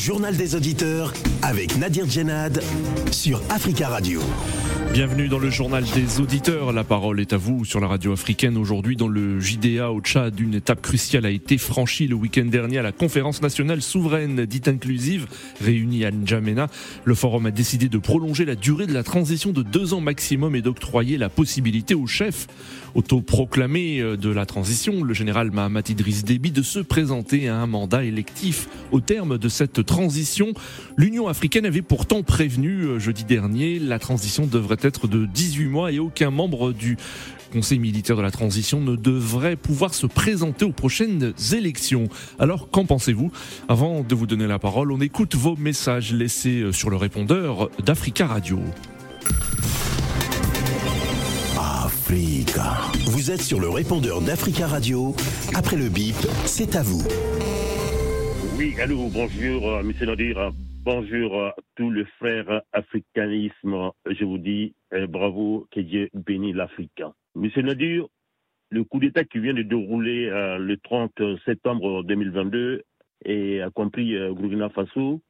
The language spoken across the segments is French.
journal des auditeurs avec Nadir Djenad sur Africa Radio. Bienvenue dans le journal des auditeurs. La parole est à vous sur la radio africaine. Aujourd'hui, dans le JDA au Tchad, une étape cruciale a été franchie le week-end dernier à la conférence nationale souveraine dite inclusive réunie à N'Djamena. Le forum a décidé de prolonger la durée de la transition de deux ans maximum et d'octroyer la possibilité au chef autoproclamé de la transition, le général Mahamat Idriss Déby, de se présenter à un mandat électif. Au terme de cette transition, l'Union africaine avait pourtant prévenu euh, jeudi dernier la transition devrait être de 18 mois et aucun membre du Conseil militaire de la transition ne devrait pouvoir se présenter aux prochaines élections. Alors, qu'en pensez-vous Avant de vous donner la parole, on écoute vos messages laissés sur le répondeur d'Africa Radio. Africa. Vous êtes sur le répondeur d'Africa Radio. Après le bip, c'est à vous. Oui, allô, bonjour, euh, monsieur Nadir. Bonjour à tous les frères africanisme. Je vous dis eh, bravo, que Dieu bénisse l'Afrique. Monsieur Nadir, le coup d'État qui vient de dérouler euh, le 30 septembre 2022 et a compris euh, Burkina Faso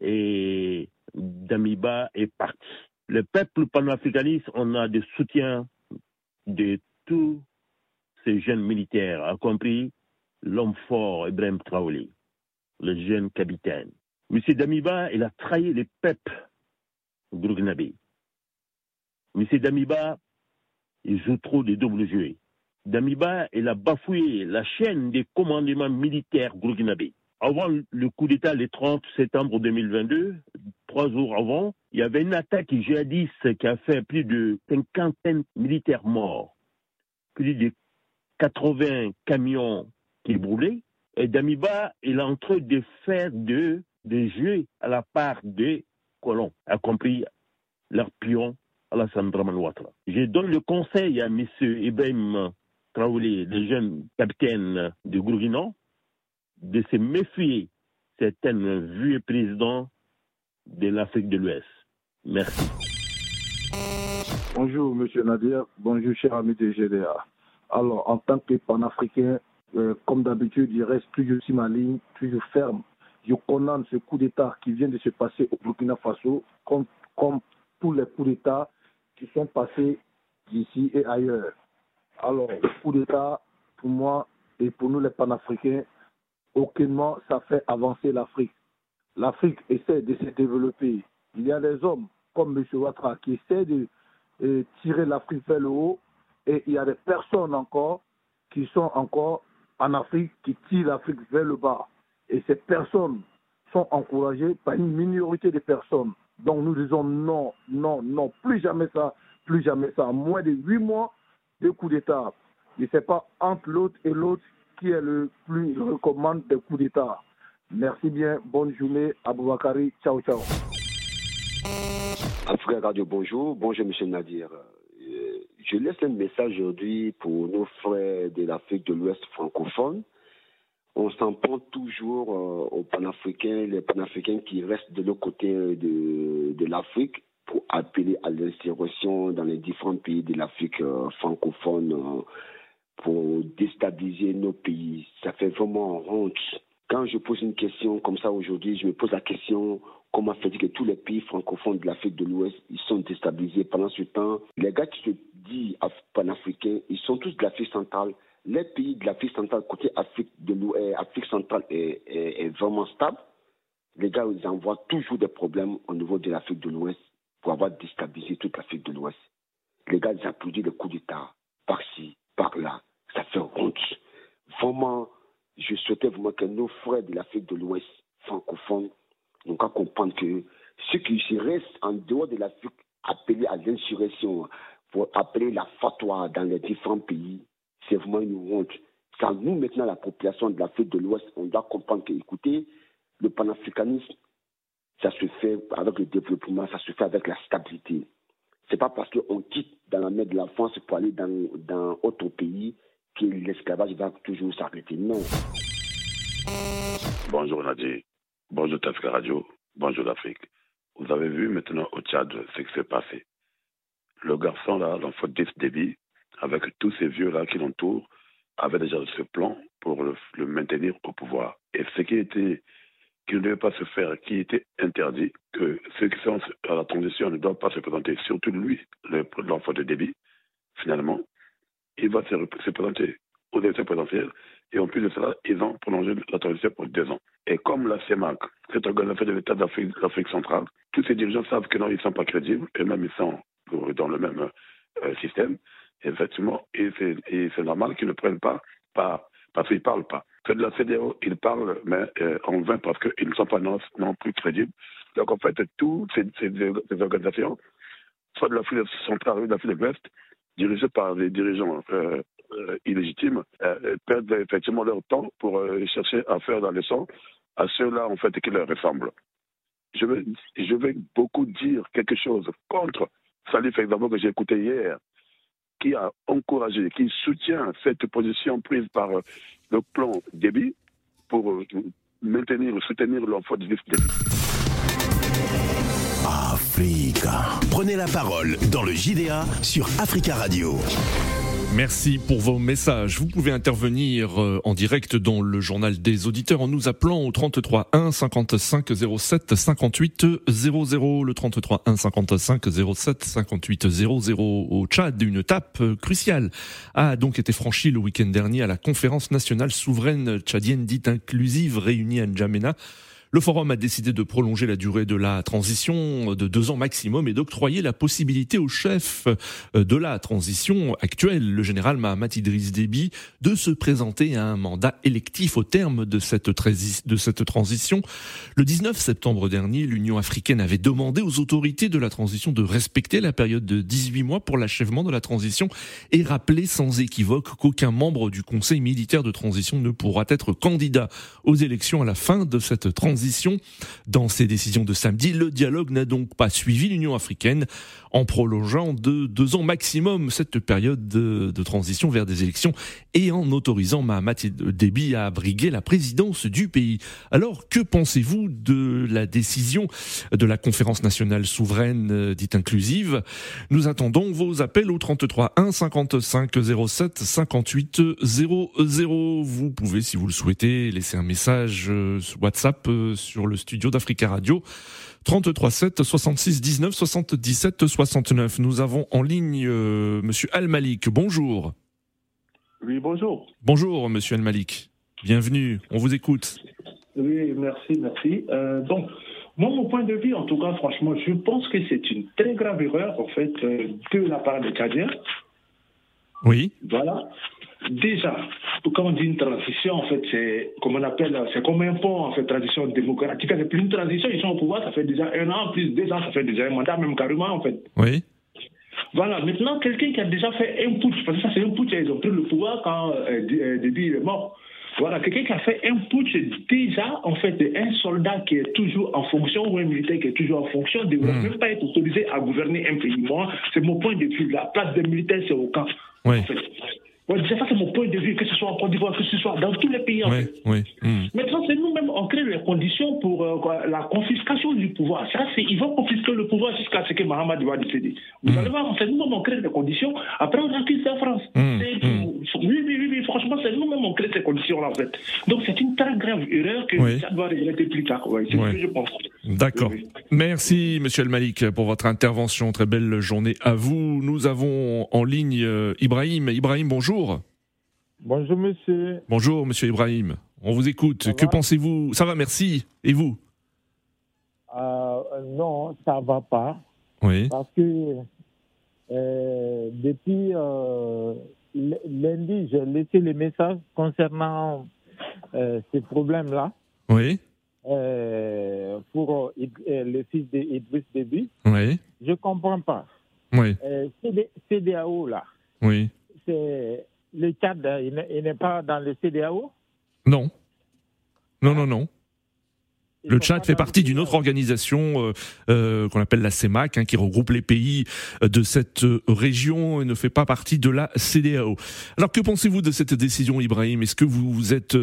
et Damiba est parti. Le peuple panafricaniste, on a des soutiens de tous ces jeunes militaires, a compris l'homme fort Ibrahim Traoré, le jeune capitaine. M. Damiba, il a trahi les peuples burkinabés. M. Damiba, il joue trop de double jeu. Damiba, il a bafoué la chaîne des commandements militaires burkinabés. Avant le coup d'État le 30 septembre 2022, trois jours avant, il y avait une attaque djihadiste qui a fait plus de cinquantaine militaires morts, plus de 80 camions qui brûlaient. Et Damiba, il est en train de faire de, de jeux à la part des colons, a compris leur pion Alassane Draman Ouattara. Je donne le conseil à M. Ibrahim Traoré, le jeune capitaine du Gourguinan, de se méfier certains vieux présidents de l'Afrique de l'Ouest. Merci. Bonjour, Monsieur Nadir. Bonjour, cher ami de GDA. Alors, en tant que panafricain, euh, comme d'habitude, il reste toujours sur ma ligne, toujours ferme. Je condamne ce coup d'État qui vient de se passer au Burkina Faso, comme, comme tous les coups d'État qui sont passés d'ici et ailleurs. Alors, le coup d'État, pour moi et pour nous les panafricains, aucunement ça fait avancer l'Afrique. L'Afrique essaie de se développer. Il y a des hommes comme M. Ouattara qui essaient de euh, tirer l'Afrique vers le haut et il y a des personnes encore qui sont encore en Afrique qui tirent l'Afrique vers le bas. Et ces personnes sont encouragées par une minorité de personnes. Donc nous disons non, non, non, plus jamais ça, plus jamais ça. Moins de huit mois de coup d'État. Je ne sais pas entre l'autre et l'autre qui est le plus recommande des coups d'État. Merci bien, bonne journée, Aboubakari, ciao ciao. Africa Radio, bonjour, bonjour Monsieur Nadir. Euh, Je laisse un message aujourd'hui pour nos frères de l'Afrique de l'Ouest francophone. On s'en prend toujours euh, aux panafricains, les panafricains qui restent de l'autre côté de, de l'Afrique pour appeler à l'insurrection dans les différents pays de l'Afrique euh, francophone euh, pour déstabiliser nos pays. Ça fait vraiment honte. Quand je pose une question comme ça aujourd'hui, je me pose la question comment fait-il que tous les pays francophones de l'Afrique de l'Ouest, ils sont déstabilisés? Pendant ce temps Les gars qui se disent af- panafricains, ils sont tous de l'Afrique centrale. Les pays de l'Afrique centrale, côté Afrique de l'Ouest, Afrique centrale est, vraiment stable. Les gars, ils envoient toujours des problèmes au niveau de l'Afrique de l'Ouest pour avoir déstabilisé toute l'Afrique de l'Ouest. Les gars, ils applaudissent le coup d'État par-ci, par-là. Ça fait honte. Vraiment, je souhaitais vraiment que nos frères de l'Afrique de l'Ouest francophones n'ont qu'à comprendre que ceux qui se restent en dehors de l'Afrique appelés à l'insurrection pour appeler la fatwa dans les différents pays, c'est vraiment une honte. À nous maintenant, la population de l'Afrique de l'Ouest, on doit comprendre que, écoutez, le panafricanisme, ça se fait avec le développement, ça se fait avec la stabilité. C'est pas parce qu'on quitte dans la mer de la France pour aller dans, dans autre pays que l'esclavage va toujours s'arrêter. Non. Bonjour Nadir, bonjour Tafka Radio, bonjour l'Afrique. Vous avez vu maintenant au Tchad ce qui s'est passé. Le garçon là, l'enfant Def Déby, avec tous ces vieux là qui l'entourent, avait déjà ce plan pour le, maintenir au pouvoir. Et ce qui était, qui ne devait pas se faire, qui était interdit, que ceux qui sont à la transition ne doivent pas se présenter, surtout lui, l'enfant de débit, finalement, il va se, se présenter aux élections présidentielles et en plus de cela, ils ont prolongé la transition pour deux ans. Et comme la CEMAC, cette organisation de l'État d'Afrique centrale, tous ces dirigeants savent que non, ils ne sont pas crédibles, et même ils sont dans le même euh, système. Effectivement, et c'est normal qu'ils ne prennent pas parce qu'ils ne parlent pas. Que de la CDO, ils parlent, mais euh, en vain parce qu'ils ne sont pas non, plus crédibles. Donc en fait, toutes ces, organisations, soit de l'Afrique centrale ou de l'Afrique de l'Ouest, dirigées par des dirigeants euh, euh, illégitimes perdent effectivement leur temps pour chercher à faire dans le sang à ceux-là en fait qui leur ressemblent. Je vais, je vais beaucoup dire quelque chose contre Salif exemple que j'ai écouté hier, qui a encouragé, qui soutient cette position prise par le plan débit pour maintenir, soutenir l'enfant de. Africa. Prenez la parole dans le JDA sur Africa Radio. Merci pour vos messages. Vous pouvez intervenir euh, en direct dans le journal des auditeurs en nous appelant au 33 1 55 07 58 00. Le 33 1 55 07 58 00 au Tchad. Une étape cruciale a donc été franchie le week-end dernier à la conférence nationale souveraine tchadienne dite inclusive réunie à N'Djamena. Le forum a décidé de prolonger la durée de la transition de deux ans maximum et d'octroyer la possibilité au chef euh, de la transition actuelle, le général Mahamat Idriss Déby, de se présenter à un mandat électif au terme de cette, de cette transition. Le 19 septembre dernier, l'Union africaine avait demandé aux autorités de la transition de respecter la période de 18 mois pour l'achèvement de la transition et rappeler sans équivoque qu'aucun membre du Conseil militaire de transition ne pourra être candidat aux élections à la fin de cette transition dans ses décisions de samedi, le dialogue n'a donc pas suivi l'Union africaine en prolongeant de deux ans maximum cette période de, transition vers des élections et en autorisant Mahamat Déby à abriguer la présidence du pays. Alors, que pensez-vous de la décision de la conférence nationale souveraine euh, dite inclusive? Nous attendons vos appels au 33 1 55 07 58 00. Vous pouvez, si vous le souhaitez, laisser un message euh, WhatsApp euh, sur le studio d'Africa Radio. 33 7 66 19 77 69. Nous avons en ligne euh, Monsieur Al Malik. Bonjour. Oui, bonjour. Bonjour Monsieur Al Malik. Bienvenue. On vous écoute. Oui, merci, merci. Euh, donc, moi, mon point de vue, en tout cas, franchement, je pense que c'est une très grave erreur, en fait, euh, de la part des Tchadiens. Oui. Voilà déjà, quand on dit une transition, en fait, c'est comme on appelle, c'est comme un pont, en fait, transition démocratique. C'est plus une transition, ils sont au pouvoir, ça fait déjà un an, plus deux ans, ça fait déjà un mandat, même carrément, en fait. Oui. Voilà, maintenant, quelqu'un qui a déjà fait un putsch, parce que ça, c'est un putsch, ils ont pris le pouvoir quand euh, euh est mort. Voilà, quelqu'un qui a fait un putsch, déjà, en fait, un soldat qui est toujours en fonction ou un militaire qui est toujours en fonction ne devrait hmm. même pas être autorisé à gouverner un pays. Moi, c'est mon point de vue. La place des militaires, c'est au camp. Oui. Ouais, ça, c'est mon point de vue, que ce soit en Côte d'Ivoire, que ce soit dans tous les pays. En fait. oui. Mmh. Maintenant, c'est nous-mêmes, on crée les conditions pour euh, la confiscation du pouvoir. Ça, c'est, ils vont confisquer le pouvoir jusqu'à ce que Mohamed va décéder. Vous mmh. allez voir, c'est nous-mêmes, on crée les conditions. Après, on accuse la France. Mmh. Oui, oui, oui, oui, franchement, c'est nous-mêmes, on crée ces conditions-là, en fait. Donc, c'est une très grave erreur que ça doit regretter plus tard. c'est ce que je pense. D'accord. Merci, monsieur El Malik, pour votre intervention. Très belle journée à vous. Nous avons en ligne euh, Ibrahim. Ibrahim, bonjour. Bonjour. monsieur. Bonjour monsieur Ibrahim. On vous écoute. que pensez-vous? Ça va, merci. Et vous? Euh, Non, ça va pas. Oui. Parce que euh, depuis euh, lundi, j'ai laissé les messages concernant ces problèmes-là. Oui. pour le fils d'Idriss Déby. Oui. Je comprends pas. Oui. CDAO, là. Oui c'est le Tchad, il n'est pas dans le CDAO Non. Non, non, non. Le Tchad fait partie d'une autre organisation euh, euh, qu'on appelle la CEMAC, hein, qui regroupe les pays euh, de cette région et ne fait pas partie de la CDAO. Alors que pensez-vous de cette décision, Ibrahim? Est-ce que vous, êtes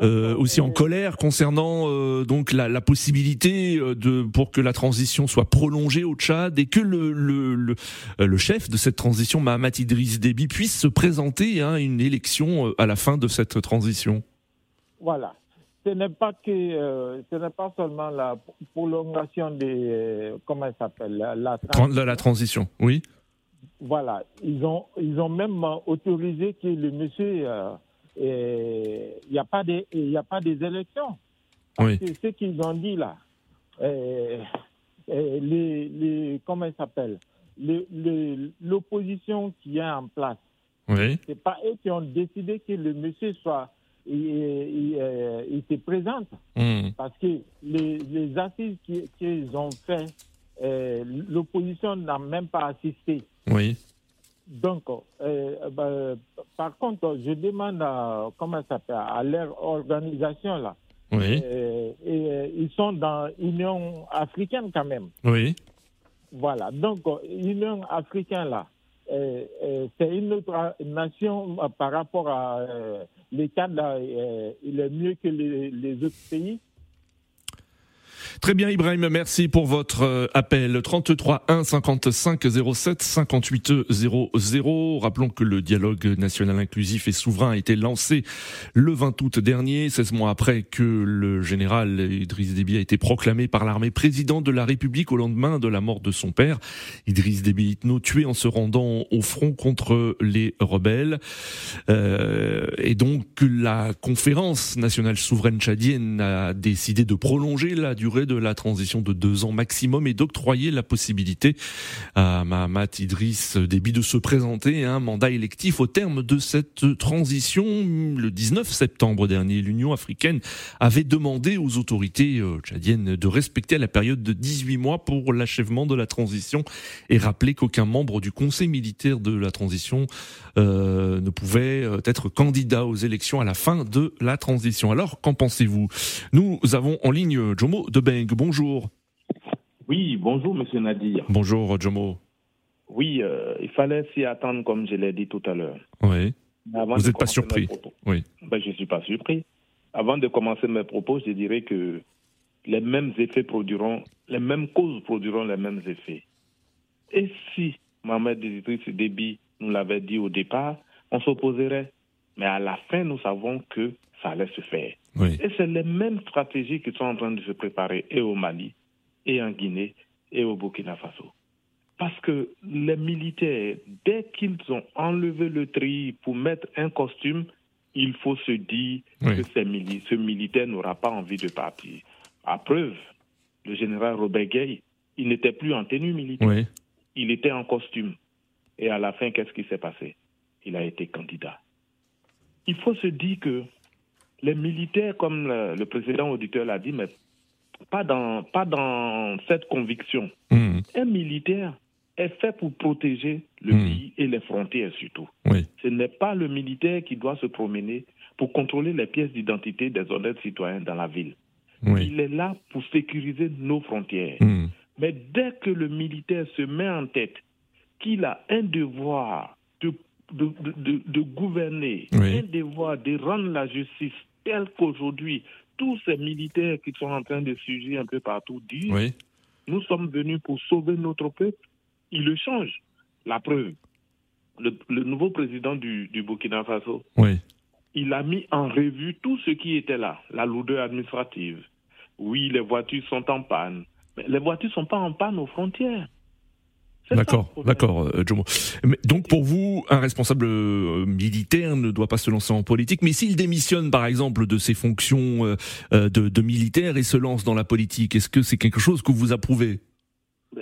aussi en colère concernant donc la, possibilité de pour que la transition soit prolongée au Tchad et que le, le, le, chef de cette transition, Mahamat Idriss Déby, puisse se présenter à hein, une élection à la fin de cette transition? Voilà ce n'est pas que euh, ce n'est pas seulement la prolongation des comment ça s'appelle la, la, la, transition, oui. Voilà, ils ont ils ont même autorisé que le monsieur il n'y a pas des il a pas des élections. Oui. C'est ce qu'ils ont dit là. les, les comment il s'appelle l'opposition qui est en place. Oui. C'est pas eux qui ont décidé que le monsieur soit il se présente. Hmm. Parce que les, les assises qu'ils ont fait, euh, l'opposition n'a même pas assisté. Oui. Donc, euh, bah, par contre, je demande à, comment ça s'appelle, à leur organisation là. Oui. Euh, et, ils sont dans l'Union africaine quand même. Oui. Voilà. Donc, l'Union africaine là, euh, euh, c'est une autre nation euh, par rapport à euh, l'État, il est mieux que les, les autres pays. Très bien Ibrahim, merci pour votre euh, appel 33 1 55 07 58 00. Rappelons que le dialogue national inclusif et souverain a été lancé le 20 août dernier, 16 mois après que le général Idriss Déby a été proclamé par l'armée président de la République au lendemain de la mort de son père. Idriss Déby Itno tué en se rendant au front contre les rebelles. Euh, et donc la conférence nationale souveraine tchadienne a décidé de prolonger la durée de la transition de deux ans maximum et d'octroyer la possibilité à Mahamat Idriss Déby de se présenter à un mandat électif au terme de cette transition. Le 19 septembre dernier, l'Union africaine avait demandé aux autorités euh, tchadiennes de respecter la période de 18 mois pour l'achèvement de la transition et rappeler qu'aucun membre du conseil militaire de la transition euh, ne pouvait euh, être candidat aux élections à la fin de la transition. Alors, qu'en pensez-vous? Nous avons en ligne Jomo de bonjour. Oui, bonjour Monsieur Nadir. Bonjour Jomo. Oui, euh, il fallait s'y attendre comme je l'ai dit tout à l'heure. Oui. Vous n'êtes pas surpris Oui. Ben, je ne suis pas surpris. Avant de commencer mes propos, je dirais que les mêmes effets produiront, les mêmes causes produiront les mêmes effets. Et si Mohamed Idriss Déby nous l'avait dit au départ, on s'opposerait. Mais à la fin, nous savons que ça allait se faire. Et c'est les mêmes stratégies qui sont en train de se préparer et au Mali, et en Guinée, et au Burkina Faso. Parce que les militaires, dès qu'ils ont enlevé le tri pour mettre un costume, il faut se dire que ce militaire n'aura pas envie de partir. À preuve, le général Robert Gay, il n'était plus en tenue militaire. Il était en costume. Et à la fin, qu'est-ce qui s'est passé? Il a été candidat. Il faut se dire que les militaires, comme le, président auditeur l'a dit, mais pas dans, pas dans cette conviction. Mmh. Un militaire est fait pour protéger le Mmh. pays et les frontières surtout. Oui. Ce n'est pas le militaire qui doit se promener pour contrôler les pièces d'identité des honnêtes citoyens dans la ville. Oui. Il est là pour sécuriser nos frontières. Mmh. Mais dès que le militaire se met en tête qu'il a un devoir de, de, de, de gouverner, Oui. un devoir de rendre la justice telle qu'aujourd'hui, tous ces militaires qui sont en train de surgir un peu partout disent Oui. nous sommes venus pour sauver notre peuple, il le change. La preuve, le, le nouveau président du, du Burkina Faso, Oui. il a mis en revue tout ce qui était là, la lourdeur administrative. Oui, les voitures sont en panne, mais les voitures ne sont pas en panne aux frontières. D'accord, d'accord, euh, Jomo. Mais donc pour vous, un responsable euh, militaire ne doit pas se lancer en politique, mais s'il démissionne par exemple de ses fonctions euh, de, de militaire et se lance dans la politique, est-ce que c'est quelque chose que vous approuvez?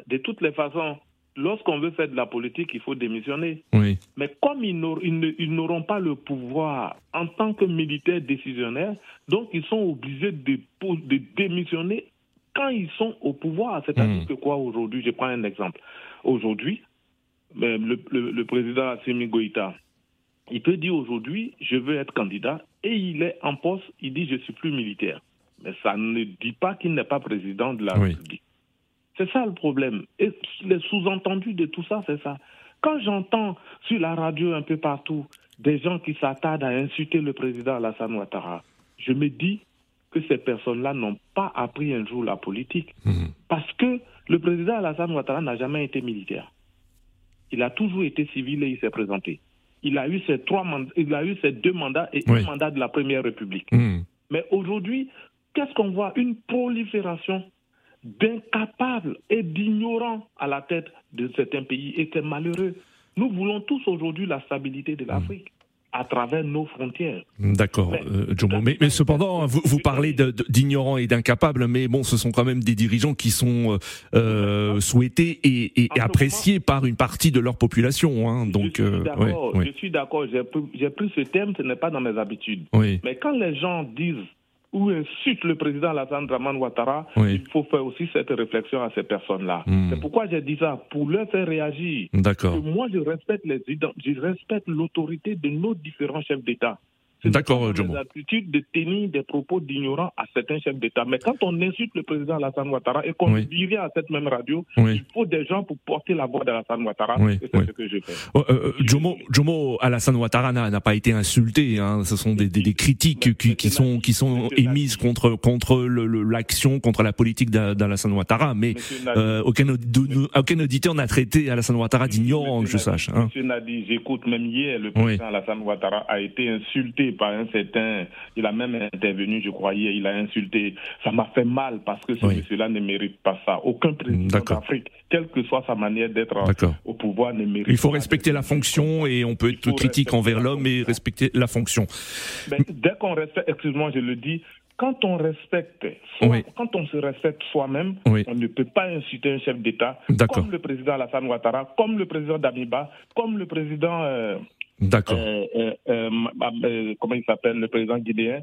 De toutes les façons, lorsqu'on veut faire de la politique, il faut démissionner. Oui. Mais comme ils n'auront pas le pouvoir en tant que militaires décisionnaires, donc ils sont obligés de, de démissionner quand ils sont au pouvoir. C'est-à-dire Mm. que quoi aujourd'hui Je prends un exemple. Aujourd'hui, ben, le, le- le président Assimi Goïta, il peut dire aujourd'hui, je veux être candidat, et il est en poste, il dit, je suis plus militaire. Mais ça ne dit pas qu'il n'est pas président de la Oui. République. C'est ça le problème. Et les sous-entendus de tout ça, c'est ça. Quand j'entends sur la radio un peu partout des gens qui s'attardent à insulter le président Alassane Ouattara, je me dis que ces personnes-là n'ont pas appris un jour la politique. Mhm. Parce que le président Alassane Ouattara n'a jamais été militaire. Il a toujours été civil et il s'est présenté. Il a eu ses trois mandats, il a eu ses deux mandats et Oui. un mandat de la Première République. Mhm. Mais aujourd'hui, qu'est-ce qu'on voit? Une prolifération d'incapables et d'ignorants à la tête de certains pays et c'est malheureux. Nous voulons tous aujourd'hui la stabilité de l'Afrique à travers nos frontières. D'accord, euh, mais, mais, cependant, vous, vous parlez d'ignorants et d'incapables, mais bon, ce sont quand même des dirigeants qui sont euh, euh souhaités et, et appréciés par une partie de leur population. Hein, donc, je suis d'accord, j'ai pris ce thème, ce n'est pas dans mes habitudes. Mais quand les gens disent ou insulte le président Alassane Draman Ouattara, il faut faire aussi cette réflexion à ces personnes-là. Hmm. C'est pourquoi j'ai dit ça, pour leur faire réagir. D'accord. Moi, je respecte les, je respecte l'autorité de nos différents chefs d'État. D'accord, Jomo. l'habitude de tenir des propos d'ignorants à certains chefs d'État. Mais quand on insulte le président Alassane Ouattara et qu'on oui. vient à cette même radio, il faut des gens pour porter la voix d'Alassane Ouattara. Oui. c'est ce que je fais. Oh, euh, euh, Jomo, Jomo, Alassane Ouattara n'a pas été insulté. Hein. Ce sont des, des, des critiques qui, qui, sont, qui sont émises contre, contre l'action, contre la politique d'Alassane Ouattara. Mais euh, aucun, aucun auditeur n'a traité Alassane Ouattara d'ignorant, que je sache. Hein. Monsieur Nadi, j'écoute même hier, le président Alassane Ouattara a été insulté par un certain, il a même intervenu, je croyais, il a insulté. Ça m'a fait mal parce que ce monsieur-là ne mérite pas ça. Aucun président d'Afrique, quelle que soit sa manière d'être au pouvoir, ne mérite. Il faut respecter la fonction et on peut être critique envers l'homme et respecter la fonction. Ben, dès qu'on respecte, excuse-moi, je le dis, quand on respecte, quand on se respecte soi-même, on ne peut pas insulter un chef d'État comme le président Alassane Ouattara, comme le président Damiba, comme le président euh, D'accord. Euh, euh, euh, comment il s'appelle, le président guinéen?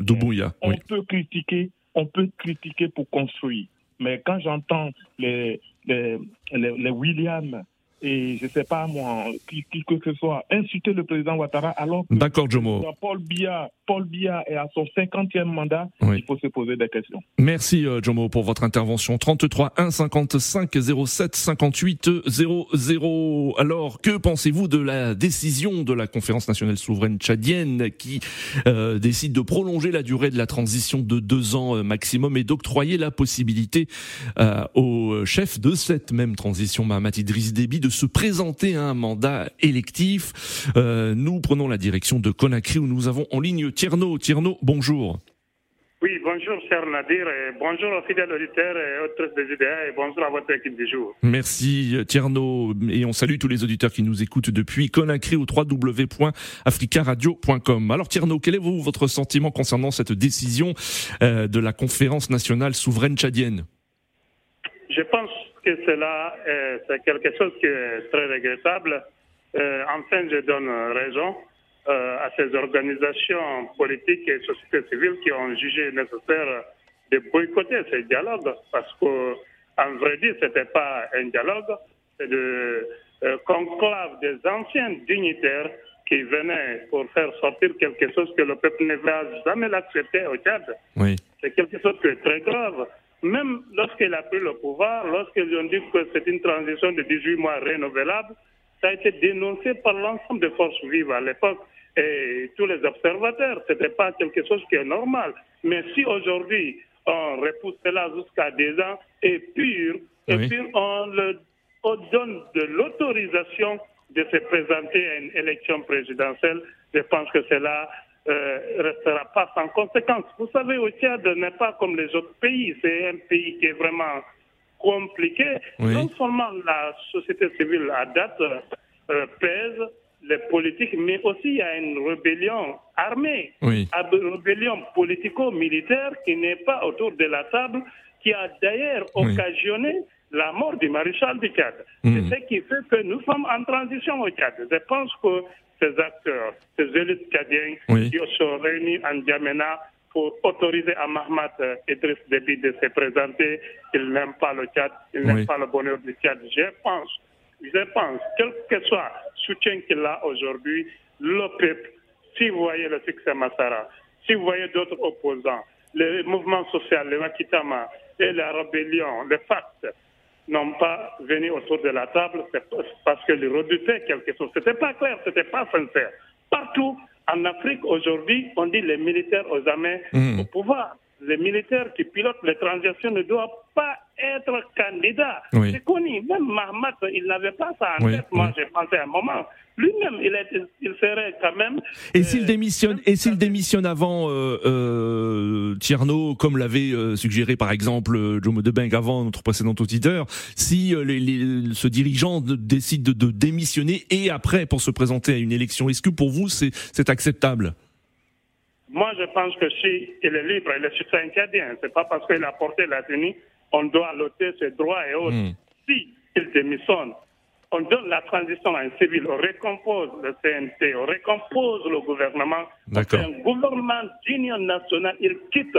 Doubouya. On peut critiquer, on peut critiquer pour construire. Mais quand j'entends les, les, les, les Williams et je sais pas moi, qui, que ce soit, insulter le président Ouattara alors que D'accord, Jomo. Paul Biya, Paul Biya est à son 50e mandat, il faut se poser des questions. Merci euh, Jomo pour votre intervention. 33 1 55 07 58 00. Alors, que pensez-vous de la décision de la conférence nationale souveraine tchadienne qui euh, décide de prolonger la durée de la transition de deux ans euh, maximum et d'octroyer la possibilité euh, au chef de cette même transition, Mahamat Idriss Déby, de se présenter à un mandat électif. Euh, nous prenons la direction de Conakry où nous avons en ligne Tierno. Tierno, bonjour. Oui, bonjour cher Nadir, et bonjour aux fidèles auditeurs et autres des IDA et bonjour à votre équipe du jour. Merci Tierno et on salue tous les auditeurs qui nous écoutent depuis Conakry au www.africaradio.com. Alors Tierno, quel est votre sentiment concernant cette décision euh, de la conférence nationale souveraine tchadienne? Je pense que cela, c'est quelque chose qui est très regrettable. Euh, enfin, je donne raison euh, à ces organisations politiques et sociétés civiles qui ont jugé nécessaire de boycotter ces dialogues parce qu'en vrai dire, ce n'était pas un dialogue, c'est de euh, conclave des anciens dignitaires qui venaient pour faire sortir quelque chose que le peuple ne va jamais l'accepter au Tchad. Oui. C'est quelque chose qui est très grave. Même lorsqu'il a pris le pouvoir, lorsqu'ils ont dit que c'est une transition de 18 mois renouvelable, ça a été dénoncé par l'ensemble des forces vives à l'époque et tous les observateurs. Ce n'était pas quelque chose qui est normal. Mais si aujourd'hui on repousse cela jusqu'à des ans, et puis, et puis on, le, on donne de l'autorisation de se présenter à une élection présidentielle, je pense que cela euh, restera pas sans conséquence. Vous savez, au Tchad n'est pas comme les autres pays. C'est un pays qui est vraiment compliqué. Non seulement la société civile à date euh, pèse les politiques, mais aussi il y a une rébellion armée, une rébellion politico-militaire qui n'est pas autour de la table, qui a d'ailleurs occasionné la mort du maréchal du Tchad. Hmm. C'est ce qui fait que nous sommes en transition au Tchad. Je pense que ces acteurs, ces élites tchadiens qui sont réunis en Djamena pour autoriser à Mahmoud Idriss Déby de se présenter. Il n'aime pas le Tchad, il n'aime pas le bonheur du Tchad. Je pense, je pense, quel que soit le soutien qu'il a aujourd'hui, le peuple, si vous voyez le succès Massara, si vous voyez d'autres opposants, les mouvements sociaux, les Makitama et la rébellion, les facts, n'ont pas venu autour de la table parce qu'ils redoutaient quelque chose. C'était pas clair, c'était pas sincère. Partout en Afrique aujourd'hui, on dit les militaires aux armées Mmh. au pouvoir. Les militaires qui pilotent les transactions ne doivent pas être candidat. C'est connu. Même Mahmoud, il n'avait pas ça en tête. Moi, j'ai pensé à un moment. Lui-même, il, il, serait quand même. Et s'il euh, démissionne, et s'il démissionne avant euh, euh, Tierno, comme l'avait euh, suggéré par exemple Joe Debeng avant notre précédent auditeur, si les, ce dirigeant décide de, de, démissionner et après pour se présenter à une élection, est-ce que pour vous c'est acceptable? Moi, je pense que si il est libre, il est citoyen canadien. C'est pas parce qu'il a porté la tenue, on doit loter ses droits et autres. Hmm. Si il démissionne, on donne la transition à un civil, on récompose le CNT, on récompose le gouvernement. C'est un gouvernement d'union nationale. Il quitte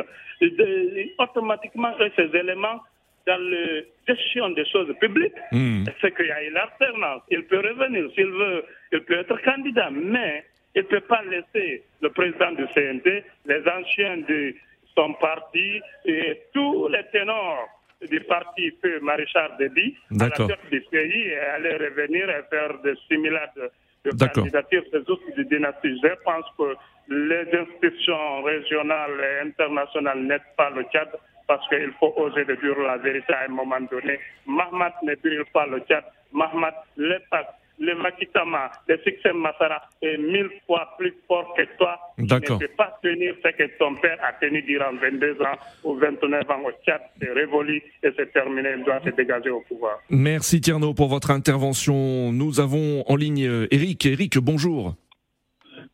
automatiquement ces éléments dans la gestion des choses publiques. Hmm. C'est qu'il y a une alternance. Il peut revenir s'il veut, il peut être candidat, mais il ne peut pas laisser le président du CNT, les anciens de son parti et tous les ténors du parti feu maréchal Déby à la tête du pays et aller revenir et faire des similades de candidature, c'est aussi des dynasties. Je pense que les institutions régionales et internationales n'aident pas le Tchad parce qu'il faut oser de dire la vérité à un moment donné. Mahmoud ne brille pas le Tchad. Mahmoud, l'État le Makitama, le succès Massara est mille fois plus fort que toi. D'accord. Tu ne peux pas tenir ce que ton père a tenu durant 22 ans ou 29 ans au Tchad. C'est révolu et c'est terminé. Il doit se dégager au pouvoir. Merci Tierno pour votre intervention. Nous avons en ligne Eric. Eric, bonjour.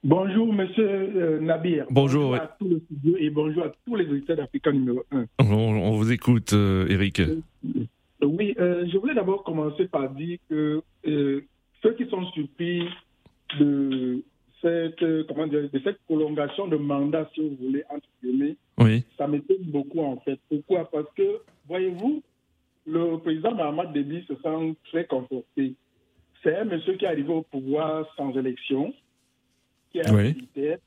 Bonjour, monsieur euh, Nabir. Bonjour. à tous les studios et bonjour à tous les auditeurs d'Africa numéro 1. On, vous écoute, euh, Eric. Euh, oui, je voulais d'abord commencer par dire que ceux qui sont surpris de cette, comment dire, de cette prolongation de mandat, si vous voulez, entre guillemets, oui. ça m'étonne beaucoup en fait. Pourquoi? Parce que, voyez-vous, le président Mahamat Déby se sent très conforté. C'est un monsieur qui est arrivé au pouvoir sans élection, qui est un militaire,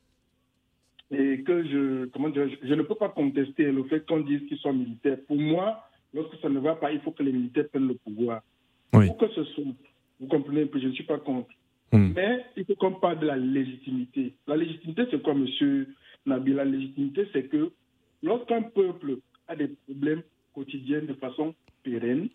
et que je, comment dire, je, ne peux pas contester le fait qu'on dise qu'ils sont militaires. Pour moi, lorsque ça ne va pas, il faut que les militaires prennent le pouvoir. Oui. Pour que ce soit vous comprenez que je ne suis pas contre. Hmm. Mais il faut qu'on parle de la légitimité. La légitimité, c'est quoi, monsieur Nabil? La légitimité, c'est que lorsqu'un peuple a des problèmes quotidiens de façon pérenne,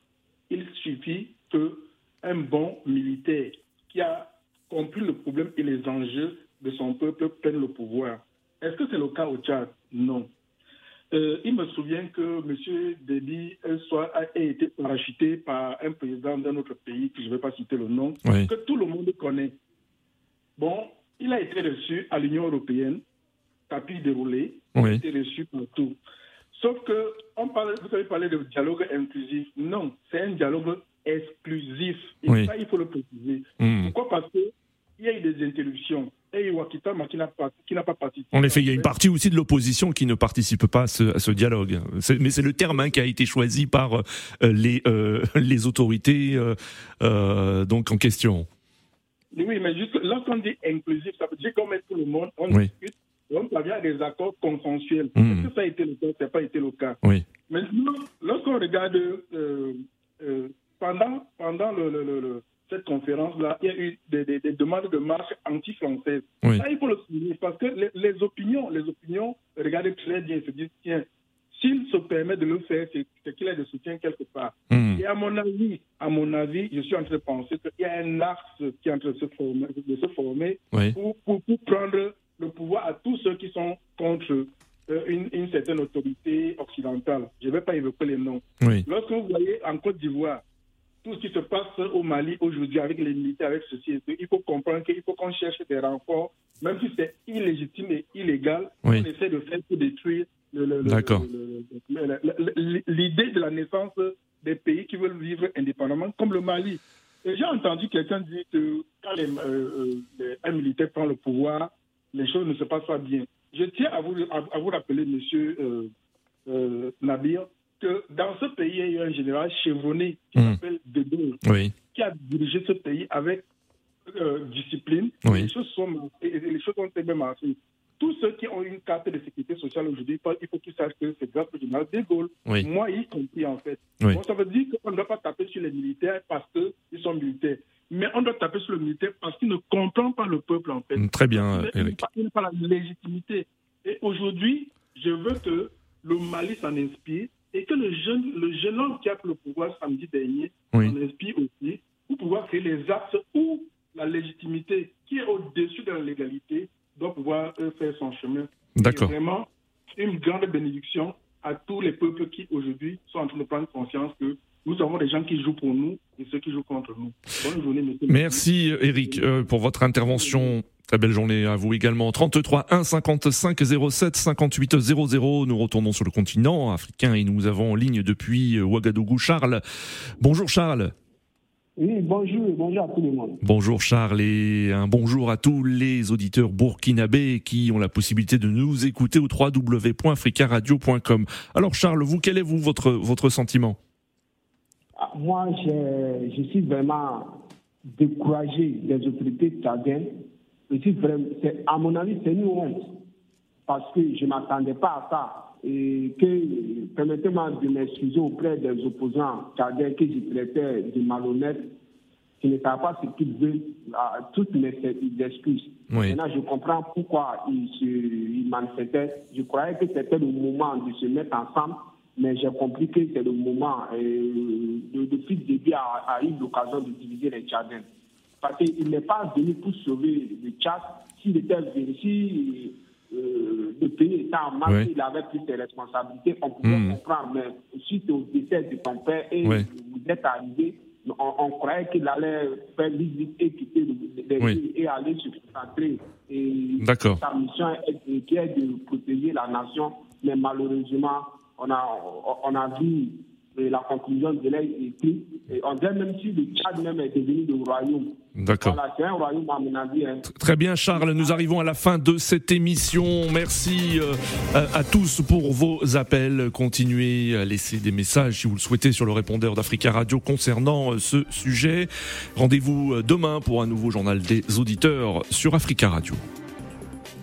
il suffit qu'un bon militaire qui a compris le problème et les enjeux de son peuple prenne le pouvoir. Est-ce que c'est le cas au Tchad? Non. Euh, il me souvient que M. Déby a été parachuté par un président d'un autre pays, que je ne vais pas citer le nom, que tout le monde connaît. Bon, il a été reçu à l'Union européenne, tapis déroulé, il a été reçu partout. Sauf que, on parle, vous avez parlé de dialogue inclusif. Non, c'est un dialogue exclusif. Et ça, il faut le préciser. Hmm. Pourquoi? Parce qu'il y a eu des interruptions qui n'a pas, participé. En effet, il y a une partie aussi de l'opposition qui ne participe pas à ce, dialogue. Mais c'est le terme hein, qui a été choisi par euh, les, euh, les autorités euh, donc en question. Oui, mais juste lorsqu'on dit inclusif, ça veut dire qu'on met tout le monde, on discute, on parvient à des accords consensuels. Hmm. Est-ce que ça a été le cas? Ça n'a pas été le cas. Oui. Maintenant, lorsqu'on regarde pendant, pendant le cette conférence-là, il y a eu des, demandes de marche anti-françaises. Ça, il faut le souligner parce que les, opinions, les opinions, regardez très bien, se disent, tiens, s'il se permet de le faire, c'est qu'il a de soutien quelque part. Hmm. Et à mon avis, à mon avis, je suis en train de penser qu'il y a un axe qui est en train de se former, de se former pour, pour, prendre le pouvoir à tous ceux qui sont contre euh, une, une, certaine autorité occidentale. Je ne vais pas évoquer les noms. Lorsque vous voyez en Côte d'Ivoire, tout ce qui se passe au Mali aujourd'hui avec les militaires, avec ceci et il faut comprendre qu'il faut qu'on cherche des renforts, même si c'est illégitime et illégal, on essaie de faire pour détruire l'idée de la naissance des pays qui veulent vivre indépendamment, comme le Mali. j'ai entendu quelqu'un dire que quand les, euh, euh, un militaire prend le pouvoir, les choses ne se passent pas bien. Je tiens à vous, à, vous rappeler, monsieur euh, Nabir, que dans ce pays, il y a eu un général chevronné qui hmm. s'appelle De qui a dirigé ce pays avec euh, discipline. Les, choses sont, les choses ont été bien marquées. Tous ceux qui ont une carte de sécurité sociale aujourd'hui, il faut qu'ils sachent que c'est grâce au général De Gaulle. Moi, y compris, en fait. ça veut dire qu'on ne doit pas taper sur les militaires parce qu'ils sont militaires. Mais on doit taper sur le militaire parce qu'il ne comprend pas le peuple, en fait. Très bien, Eric. Il n'a pas la légitimité. Et aujourd'hui, je veux que le Mali s'en inspire et que le jeune, le jeune homme qui a pris le pouvoir samedi dernier oui. en inspire aussi pour pouvoir créer les axes où la légitimité qui est au-dessus de la légalité doit pouvoir euh, faire son chemin. D'accord. Vraiment, une grande bénédiction à tous les peuples qui aujourd'hui sont en train de prendre conscience que nous avons des gens qui jouent pour nous et ceux qui jouent contre nous. Bonne journée, monsieur. Merci, Eric, euh, pour votre intervention. Très belle journée à vous également. 33 1 55 07 58 00. Nous retournons sur le continent africain et nous avons en ligne depuis Ouagadougou Charles. Bonjour Charles. Oui, bonjour, bonjour à tout le monde. Bonjour Charles et un bonjour à tous les auditeurs burkinabés qui ont la possibilité de nous écouter au www.africaradio.com. Alors Charles, vous, quel est vous votre, votre sentiment? Ah, Moi, je, je, suis vraiment découragé des autorités tchadiennes. À mon avis, c'est une honte parce que je ne m'attendais pas à ça et que, permettez-moi de m'excuser auprès des opposants tchadiens que je traitais de malhonnêtes, qui ne pas ce qu'ils veulent, toutes mes excuses. Maintenant, je comprends pourquoi ils, se, ils manifestaient. Je croyais que c'était le moment de se mettre ensemble, mais j'ai compris que c'est le moment. Et depuis le début, a, a eu l'occasion de diviser les Tchadiens. Parce qu'il n'est pas venu pour sauver le Tchad. S'il était venu, si euh, le pays était en marche, il avait pris ses responsabilités, on pouvait mmh. comprendre. Mais suite au décès de ton père et vous êtes arrivé, on, croyait qu'il allait faire visite et quitter le, pays et aller se concentrer. Et sa mission est, qui est de protéger la nation, mais malheureusement, on a, on a vu la conclusion de l'aide écrite. On dirait même si le Tchad même est devenu le royaume. D'accord. Hein. Très bien Charles, nous arrivons à la fin de cette émission. Merci euh, à, tous pour vos appels. Continuez à laisser des messages si vous le souhaitez sur le répondeur d'Africa Radio concernant euh, ce sujet. Rendez-vous euh, demain pour un nouveau journal des auditeurs sur Africa Radio.